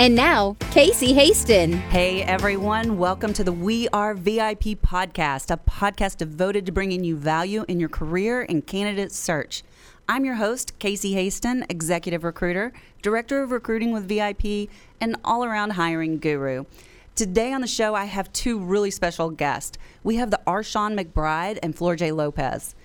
And now, Casey Hasten. Hey everyone, welcome to the We Are VIP podcast, a podcast devoted to bringing you value in your career and candidate search. I'm your host, Casey Hasten, executive recruiter, director of recruiting with VIP, and all around hiring guru. Today on the show, I have two really special guests. We have the R. Shawn McBride and Floortje Lopes.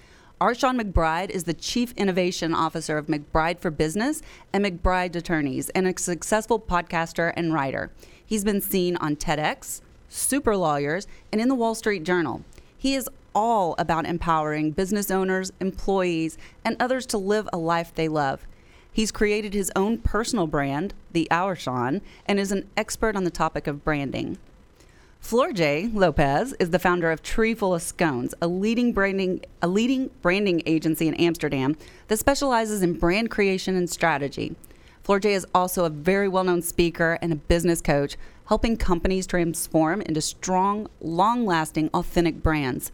R. Shawn McBride is the Chief Innovation Officer of McBride for Business and McBride Attorneys and a successful podcaster and writer. He's been seen on TEDx, Super Lawyers, and in the Wall Street Journal. He is all about empowering business owners, employees, and others to live a life they love. He's created his own personal brand, The R. Shawn, and is an expert on the topic of branding. Floortje Lopes is the founder of Tree Full of Scones, a leading branding a leading branding agency in Amsterdam that specializes in brand creation and strategy. Floortje is also a very well-known speaker and a business coach, helping companies transform into strong, long-lasting, authentic brands.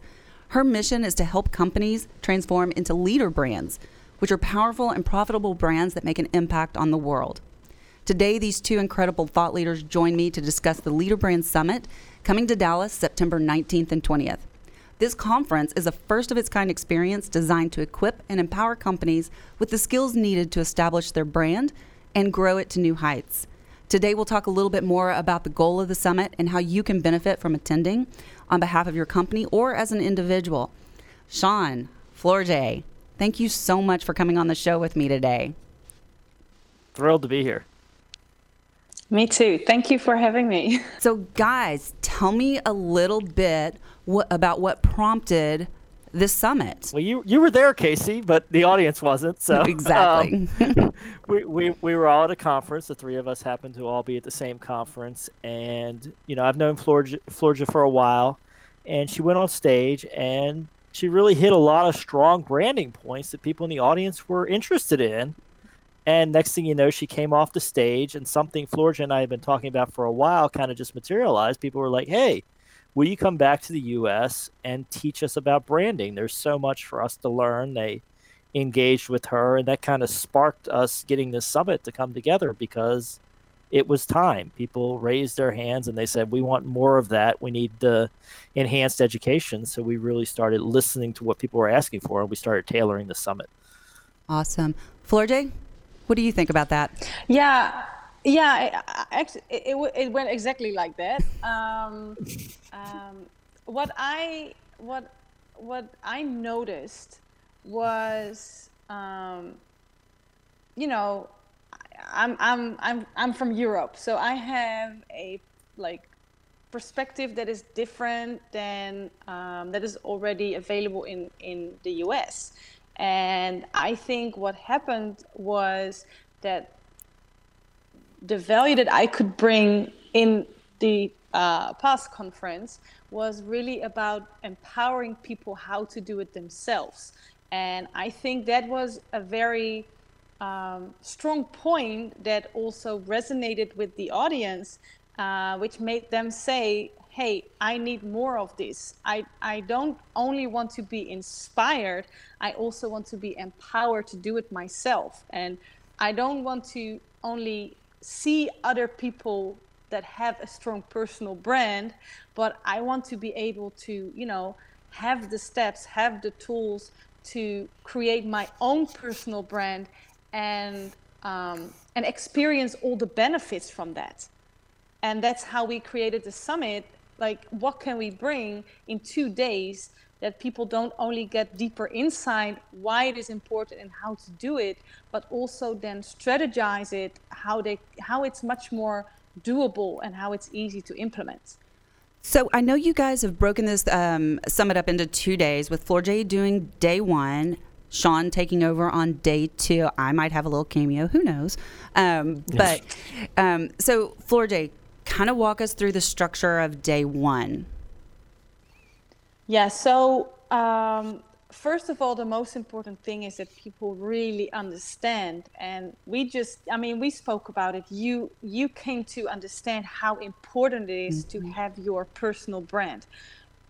Her mission is to help companies transform into leader brands, which are powerful and profitable brands that make an impact on the world. Today, these two incredible thought leaders join me to discuss the Leader Brand Summit coming to Dallas September 19th and 20th. This conference is a first of its kind experience designed to equip and empower companies with the skills needed to establish their brand and grow it to new heights. Today, we'll talk a little bit more about the goal of the summit and how you can benefit from attending on behalf of your company or as an individual. Shawn, Flor J, thank you so much for coming on the show with me today. Thrilled to be here. Me too. Thank you for having me. So, guys, tell me a little bit what, about what prompted this summit. Well, you you were there, Casey, but the audience wasn't. So exactly, um, we, we we were all at a conference. The three of us happened to all be at the same conference, and you know I've known Floortje, Floortje for a while, and she went on stage and she really hit a lot of strong branding points that people in the audience were interested in. And next thing you know, she came off the stage, and something Floortje and I had been talking about for a while kind of just materialized. People were like, "Hey." will you come back to the US and teach us about branding? There's so much for us to learn. They engaged with her, and that kind of sparked us getting this summit to come together because it was time. People raised their hands and they said, We want more of that. We need the enhanced education. So we really started listening to what people were asking for, and we started tailoring the summit. Awesome. Floortje, what do you think about that? Yeah, yeah, it, it, it, went exactly like that. Um, um, what I what what I noticed was, um, you know, I'm I'm I'm I'm from Europe, so I have a like perspective that is different than um, that is already available in in the U.S. And I think what happened was that the value that I could bring in the uh, past conference was really about empowering people how to do it themselves. And I think that was a very um, strong point that also resonated with the audience, uh, which made them say, hey, I need more of this. I, I don't only want to be inspired, I also want to be empowered to do it myself. And I don't want to only see other people that have a strong personal brand but i want to be able to you know have the steps have the tools to create my own personal brand and um, and experience all the benefits from that and that's how we created the summit like what can we bring in two days that people don't only get deeper insight why it is important and how to do it but also then strategize it how they how it's much more doable and how it's easy to implement so i know you guys have broken this um, summit up into two days with Floortje doing day one Shawn taking over on day two. I might have a little cameo, who knows? Um, but um, so, Floortje, kind of walk us through the structure of day one. Yeah, so um, first of all, the most important thing is that people really understand. And we just, I mean, we spoke about it. You you came to understand how important it is mm-hmm. to have your personal brand.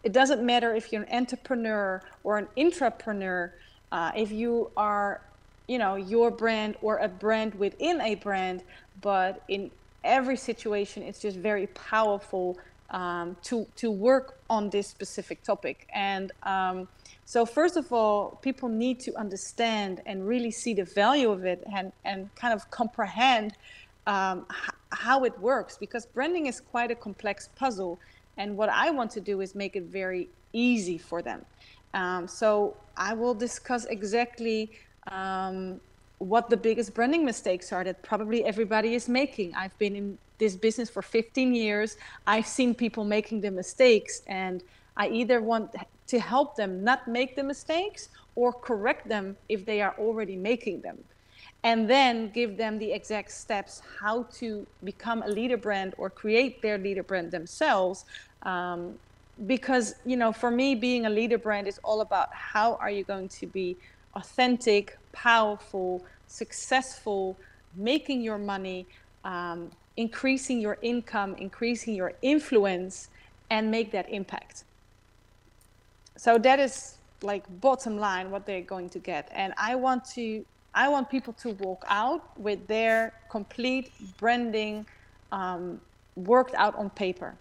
It doesn't matter if you're an entrepreneur or an intrapreneur. Uh, if you are, you know, your brand or a brand within a brand, but in every situation, it's just very powerful um, to to work on this specific topic. And um, so, first of all, people need to understand and really see the value of it and and kind of comprehend um, how it works because branding is quite a complex puzzle. And what I want to do is make it very easy for them. Um, so I will discuss exactly um, what the biggest branding mistakes are that probably everybody is making. I've been in this business for 15 years. I've seen people making the mistakes, and I either want to help them not make the mistakes or correct them if they are already making them. And then give them the exact steps how to become a leader brand or create their leader brand themselves. Um, because, you know, for me, being a leader brand is all about how are you going to be authentic, powerful, successful, making your money, um, increasing your income, increasing your influence, and make that impact. So that is like bottom line what they're going to get. And I want to I want people to walk out with their complete branding um, worked out on paper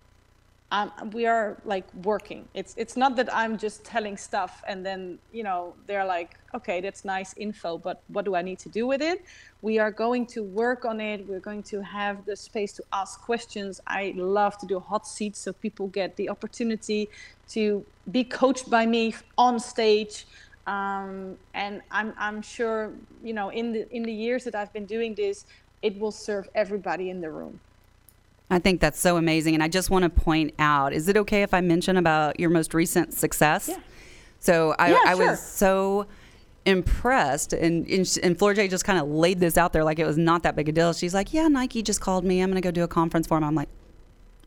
um, we are like working. It's it's not that I'm just telling stuff and then you know they're like, okay, that's nice info, but what do I need to do with it? We are going to work on it. We're going to have the space to ask questions. I love to do hot seats so people get the opportunity to be coached by me on stage. Um, and I'm I'm sure you know in the in the years that I've been doing this, it will serve everybody in the room. I think that's so amazing. And I just want to point out is it okay if I mention about your most recent success? Yeah. So I, yeah, I sure. was so impressed and and, Floortje just kind of laid this out there like it was not that big a deal. She's like, "Yeah, Nike just called me. I'm going to go do a conference for them." I'm like,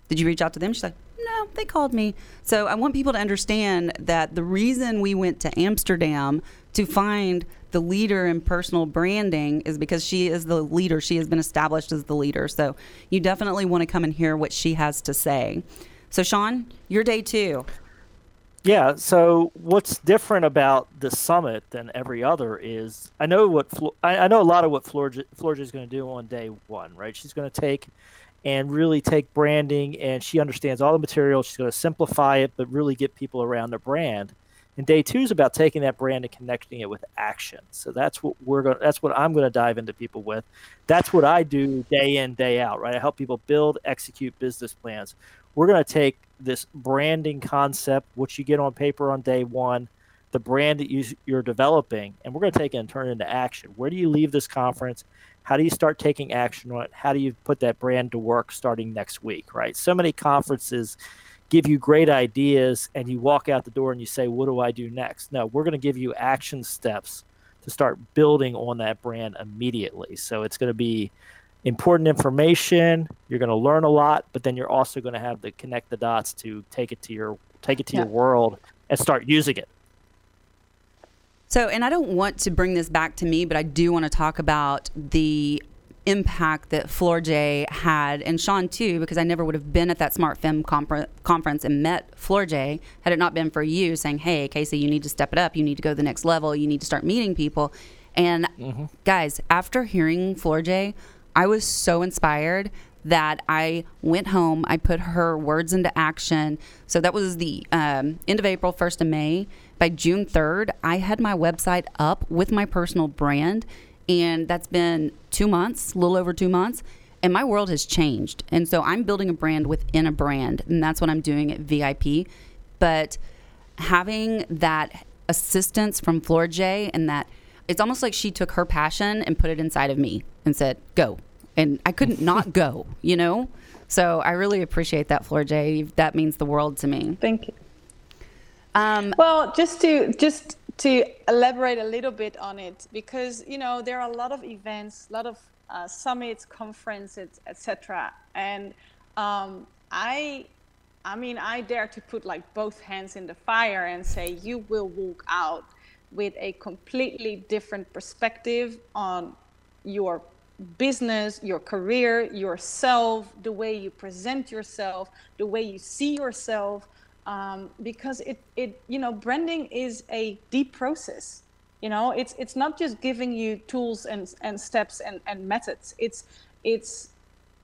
"Did you reach out to them?" She's like, "No, they called me." So I want people to understand that the reason we went to Amsterdam to find the leader in personal branding is because she is the leader. She has been established as the leader. So you definitely want to come and hear what she has to say. So, Shawn, your day two. Yeah. So what's different about the summit than every other is I know what I, know a lot of what Floortje is going to do on day one, right? She's going to take and really take branding, and she understands all the material. She's going to simplify it, but really get people around the brand. And day two is about taking that brand and connecting it with action. So that's what we're going. That's what I'm going to dive into people with. That's what I do day in day out. Right. I help people build, execute business plans. We're going to take this branding concept, which you get on paper on day one, the brand that you, you're developing, and we're going to take it and turn it into action. Where do you leave this conference? How do you start taking action on it? How do you put that brand to work starting next week? Right. So many conferences give you great ideas and you walk out the door and you say, What do I do next? No, we're going to give you action steps to start building on that brand immediately. So it's going to be important information. You're going to learn a lot, but then you're also going to have to connect the dots to take it to your take it to yeah. your world and start using it. So, and I don't want to bring this back to me, but I do want to talk about the impact that Floortje had, and Sean too, because I never would have been at that Smart Fem confer- conference and met Floortje had it not been for you saying, "Hey, Casey, you need to step it up. You need to go to the next level. You need to start meeting people." And mm-hmm. guys, after hearing Floortje, I was so inspired that I went home. I put her words into action. So that was the um, end of April, first of May. By June third, I had my website up with my personal brand and that's been two months, a little over two months. And my world has changed. And so I'm building a brand within a brand. And that's what I'm doing at VIP. But having that assistance from Floortje and that it's almost like she took her passion and put it inside of me and said, go. And I couldn't not go, you know? So I really appreciate that, Floortje. That means the world to me. Thank you. Um, well, just to just to elaborate a little bit on it because you know there are a lot of events a lot of uh, summits conferences etc and um, i i mean i dare to put like both hands in the fire and say you will walk out with a completely different perspective on your business, your career, yourself, the way you present yourself, the way you see yourself, um, because it, it, you know, branding is a deep process. You know, it's it's not just giving you tools and and steps and and methods. It's it's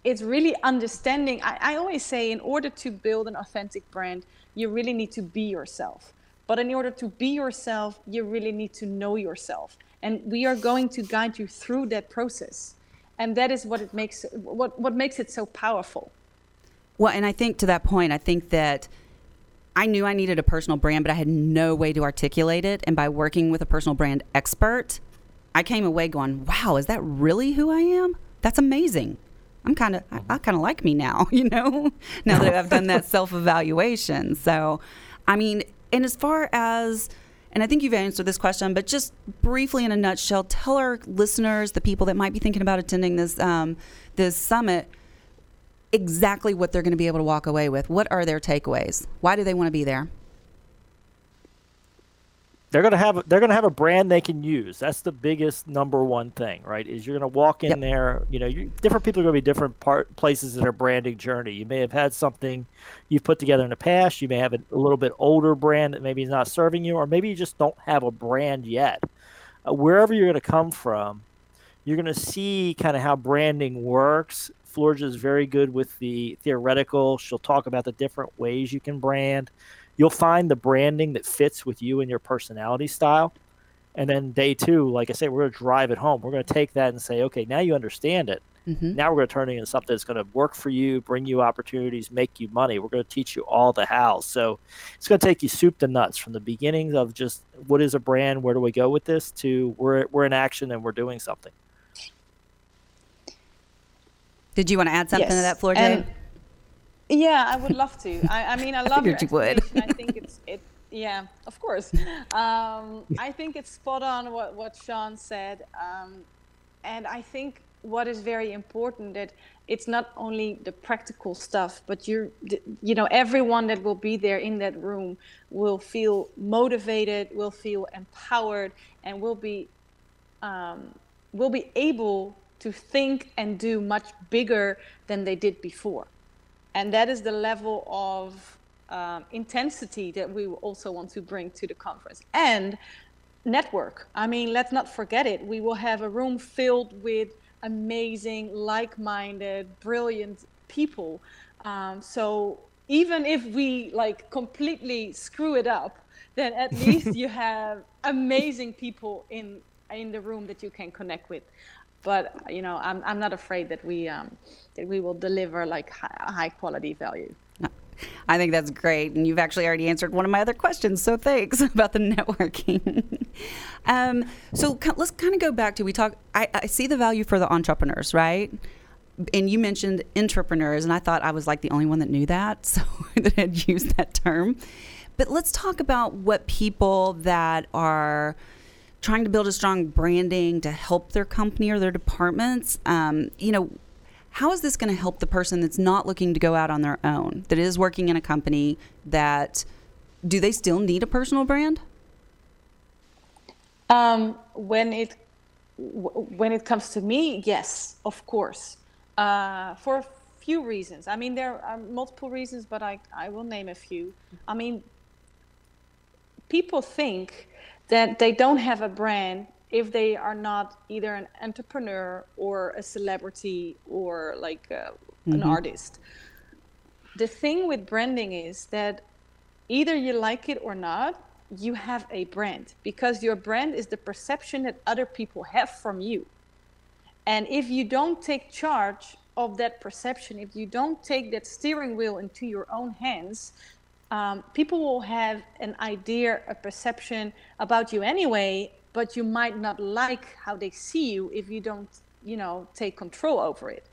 it's really understanding. I, I always say, in order to build an authentic brand, you really need to be yourself. But in order to be yourself, you really need to know yourself. And we are going to guide you through that process. And that is what it makes what, what makes it so powerful. Well, and I think to that point, I think that I knew I needed a personal brand, but I had no way to articulate it. And by working with a personal brand expert, I came away going, wow, is that really who I am? That's amazing. I'm kind of, I, I kind of like me now, you know, now that I've done that self evaluation. So, I mean, and as far as, and I think you've answered this question, but just briefly in a nutshell, tell our listeners, the people that might be thinking about attending this um, this summit, exactly what they're going to be able to walk away with. What are their takeaways? Why do they want to be there? They're gonna have they're gonna have a brand they can use. That's the biggest number one thing, right? Is you're gonna walk in yep. there. You know, you, different people are gonna be different part places in their branding journey. You may have had something you've put together in the past. You may have a, a little bit older brand that maybe is not serving you, or maybe you just don't have a brand yet. Uh, wherever you're gonna come from, you're gonna see kind of how branding works. Floortje is very good with the theoretical. She'll talk about the different ways you can brand you'll find the branding that fits with you and your personality style. And then day two, like I say, we're going to drive it home. We're going to take that and say, okay, now you understand it. Mm-hmm. Now we're going to turn it into something that's going to work for you, bring you opportunities, make you money. We're going to teach you all the how. So it's going to take you soup to nuts from the beginnings of just what is a brand, where do we go with this, to we're, we're in action and we're doing something. Did you want to add something yes. to that, Floortje? Yeah, I would love to. I, I mean, I love I your you would. I think it's it. Yeah, of course. Um, I think it's spot on what what Shawn said, um, and I think what is very important that it's not only the practical stuff, but you're you know everyone that will be there in that room will feel motivated, will feel empowered, and will be um, will be able to think and do much bigger than they did before and that is the level of um, intensity that we also want to bring to the conference. And network. I mean let's not forget it. We will have a room filled with amazing like-minded brilliant people. Um, so even if we like completely screw it up then at least you have amazing people in in the room that you can connect with but you know i'm, I'm not afraid that we um, that we will deliver like high, high quality value I think that's great. And you've actually already answered one of my other questions. So thanks about the networking. um, so let's kind of go back to we talk. I, I, see the value for the entrepreneurs, right? And you mentioned entrepreneurs, and I thought I was like the only one that knew that, so that had used that term. But let's talk about what people that are trying to build a strong branding to help their company or their departments. Um, you know, how is this going to help the person that's not looking to go out on their own, that is working in a company that do they still need a personal brand? Um, when it when it comes to me, yes, of course, uh, for a few reasons. I mean, there are multiple reasons, but I I will name a few. I mean, people think that they don't have a brand if they are not either an entrepreneur or a celebrity or like uh, mm-hmm. an artist. The thing with branding is that either you like it or not, you have a brand because your brand is the perception that other people have from you. And if you don't take charge of that perception, if you don't take that steering wheel into your own hands, um, people will have an idea, a perception about you anyway, but you might not like how they see you if you don't, you know, take control over it.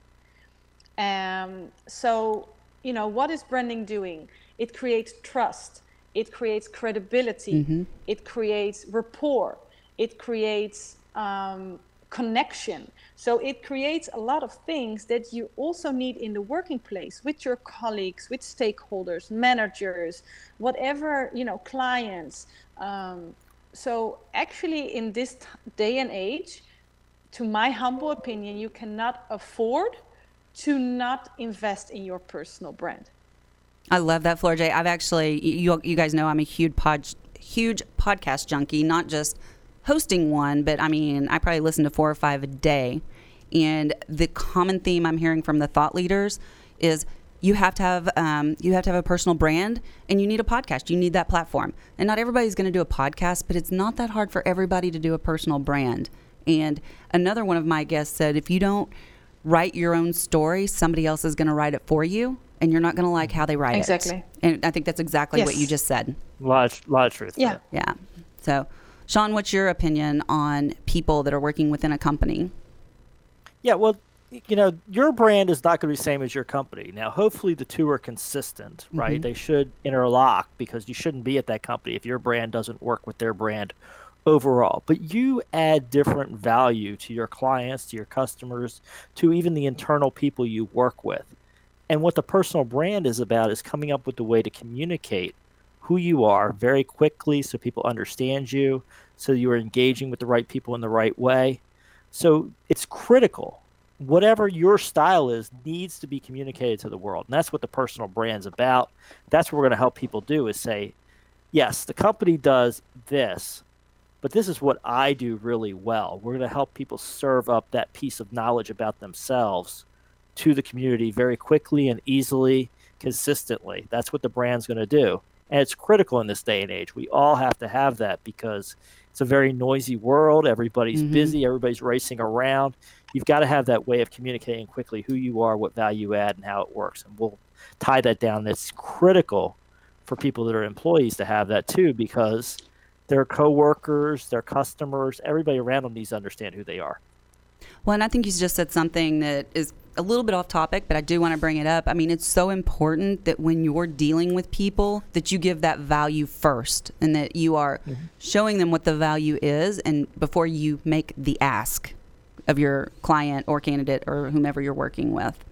Um, so, you know, what is branding doing? It creates trust, it creates credibility, mm-hmm. it creates rapport, it creates um, connection. So it creates a lot of things that you also need in the working place with your colleagues, with stakeholders, managers, whatever, you know, clients. Um, so actually, in this t- day and age, to my humble opinion, you cannot afford to not invest in your personal brand. I love that, Floortje. I've actually, you, you guys know I'm a huge pod, huge podcast junkie, not just hosting one, but I mean, I probably listen to four or five a day. And the common theme I'm hearing from the thought leaders is you have to have um, you have to have a personal brand and you need a podcast you need that platform and not everybody's going to do a podcast but it's not that hard for everybody to do a personal brand and another one of my guests said if you don't write your own story somebody else is going to write it for you and you're not going to like how they write exactly. it exactly and i think that's exactly Yes. what you just said A lot, of, lot of truth. Yeah. yeah so Shawn what's your opinion on people that are working within a company Yeah, well, you know, your brand is not going to be the same as your company. Now, hopefully, the two are consistent, right? Mm-hmm. They should interlock because you shouldn't be at that company if your brand doesn't work with their brand overall. But you add different value to your clients, to your customers, to even the internal people you work with. And what the personal brand is about is coming up with a way to communicate who you are very quickly so people understand you, so you are engaging with the right people in the right way. So it's critical. Whatever your style is needs to be communicated to the world. And that's what the personal brand's about. That's what we're going to help people do is say, yes, the company does this, but this is what I do really well. We're going to help people serve up that piece of knowledge about themselves to the community very quickly and easily, consistently. That's what the brand's going to do. And it's critical in this day and age. We all have to have that because it's a very noisy world. Everybody's Mhm. busy, everybody's racing around. You've got to have that way of communicating quickly who you are, what value you add, and how it works. And we'll tie that down. That's critical for people that are employees to have that too because their coworkers, their customers, everybody around them needs to understand who they are. Well, and I think you just said something that is a little bit off topic, but I do want to bring it up. I mean, it's so important that when you're dealing with people that you give that value first and that you are mm-hmm. showing them what the value is and before you make the ask of your client or candidate or whomever you're working with.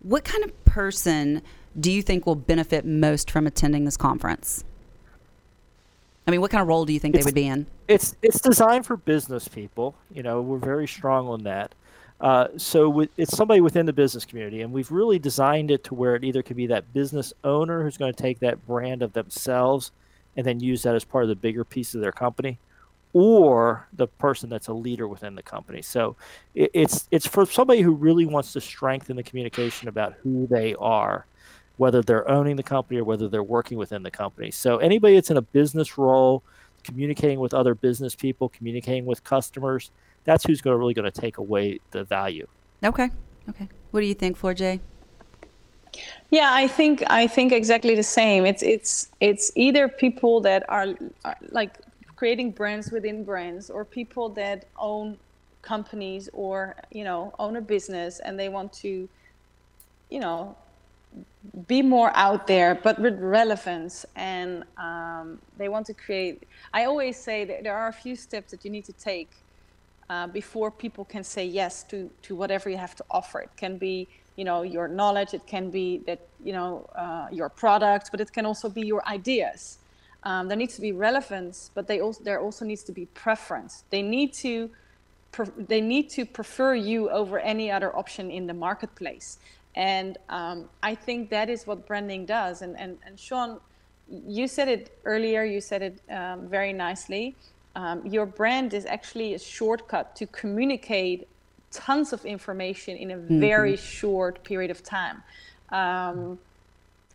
What kind of person do you think will benefit most from attending this conference? I mean, what kind of role do you think they would be in? it's it's designed for business people. You know, we're very strong on that. Uh, so with, it's somebody within the business community, and we've really designed it to where it either could be that business owner who's going to take that brand of themselves and then use that as part of the bigger piece of their company, or the person that's a leader within the company. So it, it's it's for somebody who really wants to strengthen the communication about who they are, whether they're owning the company or whether they're working within the company. So anybody that's in a business role, communicating with other business people, communicating with customers, that's who's going to really going to take away the value. Okay. Okay. What do you think, Floortje? Yeah, I think I think exactly the same. It's it's it's either people that are, are like creating brands within brands, or people that own companies or you know own a business and they want to, you know, be more out there, but with relevance, and um, they want to create. I always say that there are a few steps that you need to take uh, before people can say yes to to whatever you have to offer. It can be you know your knowledge. It can be that you know uh, your product, but it can also be your ideas. Um, there needs to be relevance, but they also there also needs to be preference. They need to they need to prefer you over any other option in the marketplace. And um, I think that is what branding does. And, and, and Shawn, you said it earlier, you said it um, very nicely. Um, your brand is actually a shortcut to communicate tons of information in a very short period of time. Um,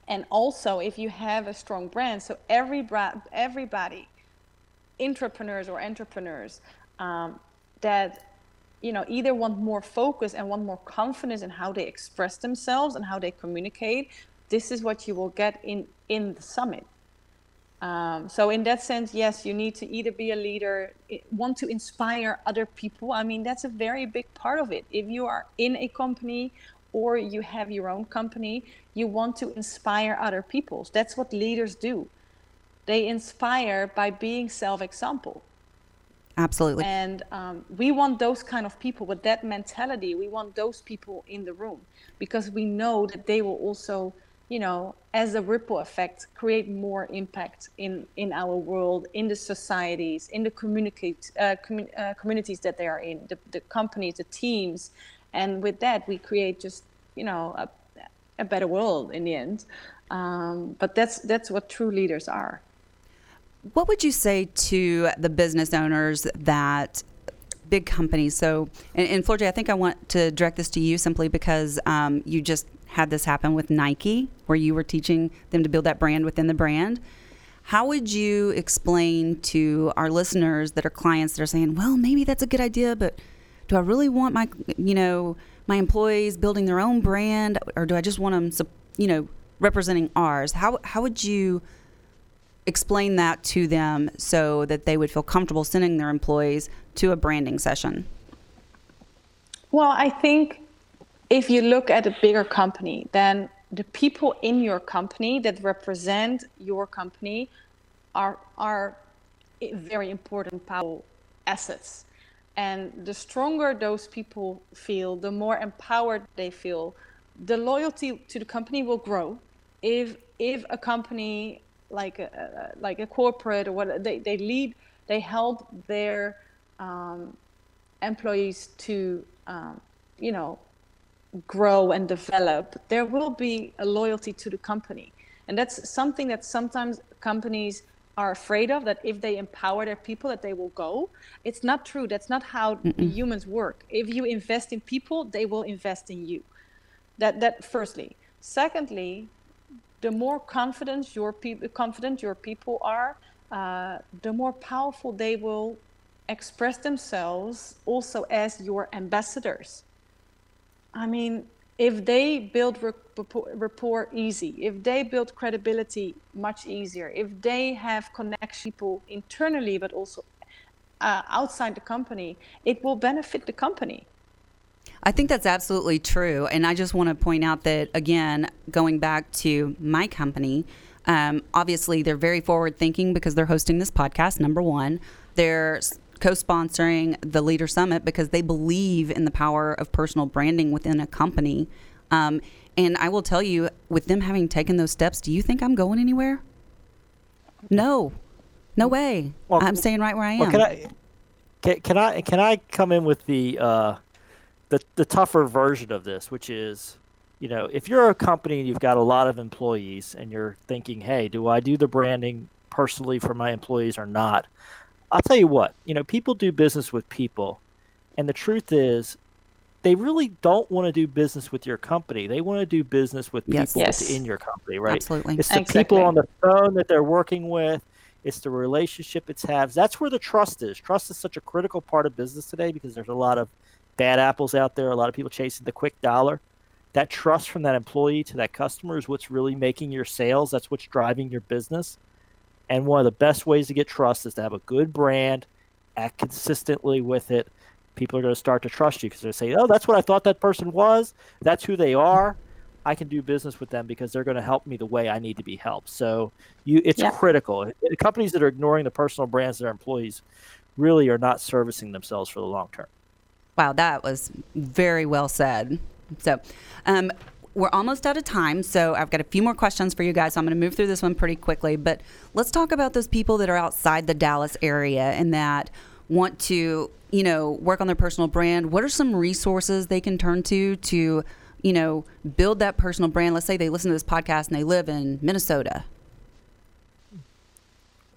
and also, if you have a strong brand, so every bra- everybody, entrepreneurs or entrepreneurs, um, that you know either want more focus and want more confidence in how they express themselves and how they communicate this is what you will get in in the summit um, so in that sense yes you need to either be a leader want to inspire other people. I mean that's a very big part of it. If you are in a company or you have your own company you want to inspire other people. That's what leaders do. They inspire by being self-example. Absolutely. and um, we want those kind of people with that mentality. We want those people in the room because we know that they will also you know, as a ripple effect, create more impact in in our world, in the societies, in the communicate uh, uh, communities that they are in, the, the companies, the teams, and with that we create just you know a, a better world in the end. Um, but that's that's what true leaders are. What would you say to the business owners that big companies? So, and, and Floortje, I think I want to direct this to you simply because um, you just had this happen with Nike, where you were teaching them to build that brand within the brand. How would you explain to our listeners that are clients that are saying, "Well, maybe that's a good idea, but do I really want my, you know, my employees building their own brand, or do I just want them, you know, representing ours?" How how would you explain that to them so that they would feel comfortable sending their employees to a branding session? Well, I think if you look at a bigger company, then the people in your company that represent your company are are very important powerful assets. And the stronger those people feel, the more empowered they feel, the loyalty to the company will grow. If if a company like a, like a corporate or what they, they lead they help their um, employees to um, you know grow and develop there will be a loyalty to the company. And that's something that sometimes companies are afraid of that if they empower their people that they will go. It's not true. That's not how Mm-mm. humans work. If you invest in people they will invest in you. That that firstly. Secondly the more confident your people confident your people are, uh, the more powerful they will express themselves also as your ambassadors. I mean, if they build rapport easy, if they build credibility much easier, if they have connection people internally but also uh, outside the company, it will benefit the company. I think that's absolutely true. And I just want to point out that, again, going back to my company, um, obviously they're very forward thinking because they're hosting this podcast, number one. They're co sponsoring the Leader Summit because they believe in the power of personal branding within a company. Um, and I will tell you, with them having taken those steps, do you think I'm going anywhere? No, no way. Well, I'm staying right where I am. Well, can I can, can I can I come in with the uh, the the tougher version of this, which is, you know, if you're a company and you've got a lot of employees and you're thinking, hey, do I do the branding personally for my employees or not? I'll tell you what, you know, people do business with people, and the truth is, they really don't want to do business with your company. They want to do business with people yes. within your company, right? Absolutely. It's the exactly. people on the phone that they're working with. It's the relationship it's has. That's where the trust is. Trust is such a critical part of business today because there's a lot of bad apples out there, a lot of people chasing the quick dollar. That trust from that employee to that customer is what's really making your sales. That's what's driving your business. And one of the best ways to get trust is to have a good brand, act consistently with it. People are going to start to trust you because they're saying, "Oh, that's what I thought that person was. That's who they are. I can do business with them because they're going to help me the way I need to be helped." So, you, it's yeah. critical. Companies that are ignoring the personal brands of their employees really are not servicing themselves for the long term. Wow, that was very well said. So, um, we're almost out of time, so I've got a few more questions for you guys. So I'm going to move through this one pretty quickly. But let's talk about those people that are outside the Dallas area and that want to, you know, work on their personal brand. What are some resources they can turn to to, you know, build that personal brand? Let's say they listen to this podcast and they live in Minnesota.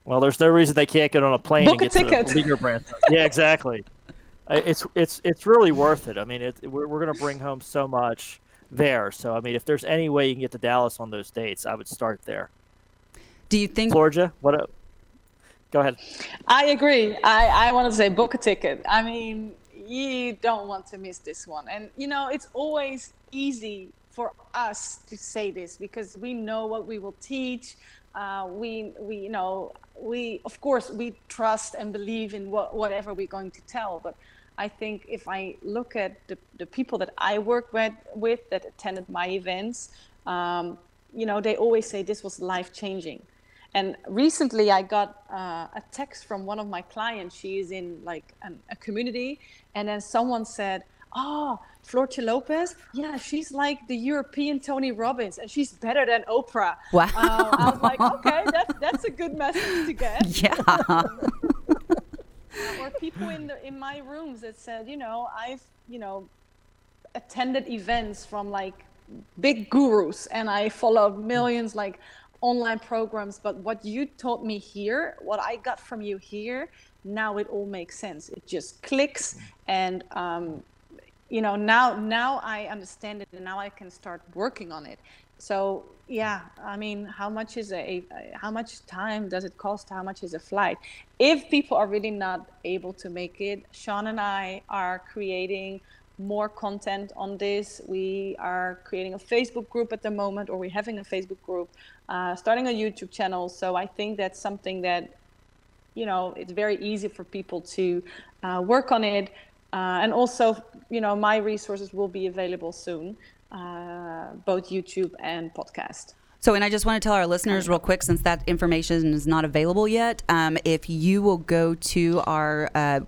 Well, there's no reason they can't get on a plane Book and get a ticket. to the Leader brand. Yeah, exactly it's it's it's really worth it. I mean, it, we're we're going to bring home so much there. So I mean, if there's any way you can get to Dallas on those dates, I would start there. Do you think Floortje? What? A, go ahead. I agree. I I want to say book a ticket. I mean, you don't want to miss this one. And you know, it's always easy for us to say this because we know what we will teach. Uh, we we you know we of course we trust and believe in what, whatever we're going to tell, but I think if I look at the, the people that I work with, with that attended my events, um, you know, they always say this was life changing. And recently I got uh, a text from one of my clients. She is in like an, a community. And then someone said, oh, Floortje Lopes, yeah, she's like the European Tony Robbins, and she's better than Oprah. Wow. Uh, I was like, okay, that's that's a good message to get. Yeah. or people in the in my rooms that said, you know, I've you know attended events from like big gurus, and I followed millions like online programs. But what you taught me here, what I got from you here, now it all makes sense. It just clicks, and um, you know now now I understand it, and now I can start working on it. So yeah, I mean, how much is a, how much time does it cost? How much is a flight? If people are really not able to make it, Shawn and I are creating more content on this. We are creating a Facebook group at the moment, or we're having a Facebook group, uh, starting a YouTube channel. So I think that's something that, you know, it's very easy for people to uh, work on it. Uh, and also, you know, my resources will be available soon uh, both YouTube and podcast. So, and I just want to tell our listeners real quick, since that information is not available yet, um, if you will go to our uh,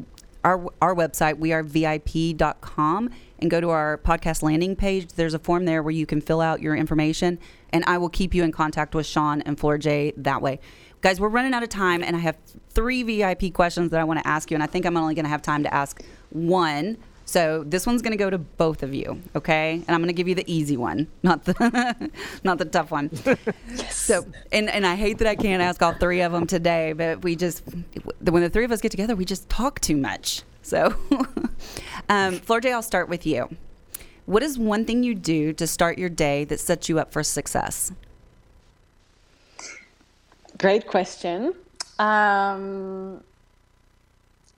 our our website, wearevip.com, and go to our podcast landing page, there's a form there where you can fill out your information, and I will keep you in contact with Shawn and Floortje that way. Guys, we're running out of time, and I have three VIP questions that I want to ask you, and I think I'm only going to have time to ask one. So this one's going to go to both of you, okay? And I'm going to give you the easy one, not the not the tough one. yes. So, and and I hate that I can't ask all three of them today, but we just when the three of us get together, we just talk too much. So, um, Floortje, I'll start with you. What is one thing you do to start your day that sets you up for success? Great question. Um,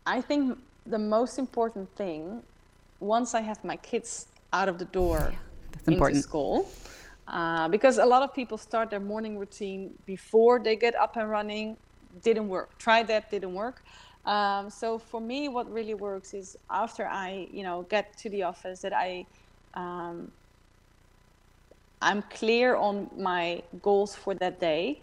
I think the most important thing once I have my kids out of the door That's into important. school, uh, because a lot of people start their morning routine before they get up and running, didn't work. Tried that, didn't work. Um, so for me, what really works is after I, you know, get to the office that I, um, I'm clear on my goals for that day.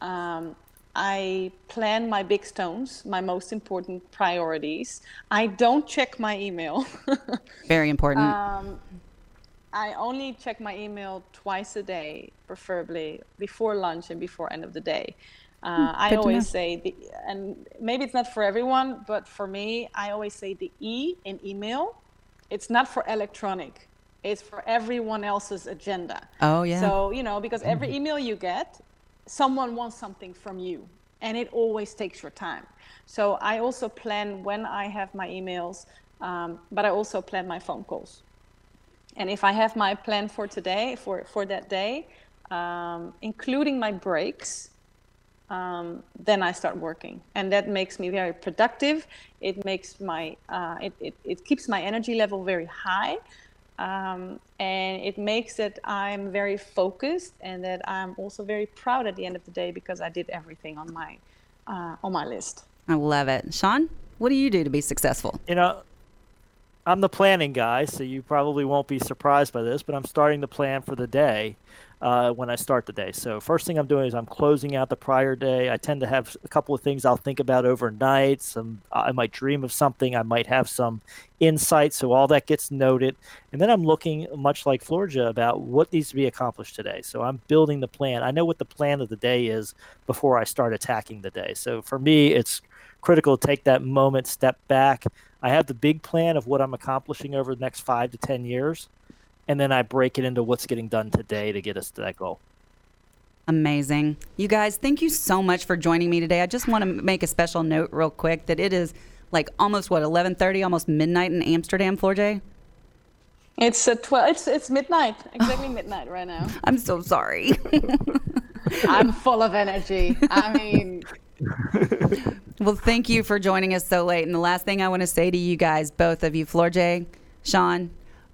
Um, I plan my big stones, my most important priorities. I don't check my email. Very important. Um, I only check my email twice a day, preferably before lunch and before end of the day. Uh, hmm, I always say, the, and maybe it's not for everyone, but for me, I always say the E in email, it's not for electronic. It's for everyone else's agenda. Oh, yeah. So, you know, because every email you get, someone wants something from you and it always takes your time. So i also plan when i have my emails um, but i also plan my phone calls. And if i have my plan for today for for that day um, including my breaks um, then I start working, and that makes me very productive. It makes my uh, it, it, it keeps my energy level very high, um, and it makes that I'm very focused and that I'm also very proud at the end of the day because I did everything on my uh, on my list. I love it, Shawn. What do you do to be successful? You know, I'm the planning guy, so you probably won't be surprised by this, but I'm starting to plan for the day uh, when I start the day. So first thing I'm doing is I'm closing out the prior day. I tend to have a couple of things I'll think about overnight. Some I might dream of something. I might have some insight. So all that gets noted, and then I'm looking much like Floortje about what needs to be accomplished today. So I'm building the plan. I know what the plan of the day is before I start attacking the day. So for me, it's critical to take that moment, step back. I have the big plan of what I'm accomplishing over the next five to ten years and then I break it into what's getting done today to get us to that goal. Amazing. You guys, thank you so much for joining me today. I just want to make a special note real quick that it is like almost what 11:30, almost midnight in Amsterdam, Floortje. It's at 12 it's it's midnight. Exactly midnight right now. I'm so sorry. I'm full of energy. I mean Well, thank you for joining us so late. And the last thing I want to say to you guys, both of you, Floortje, Shawn,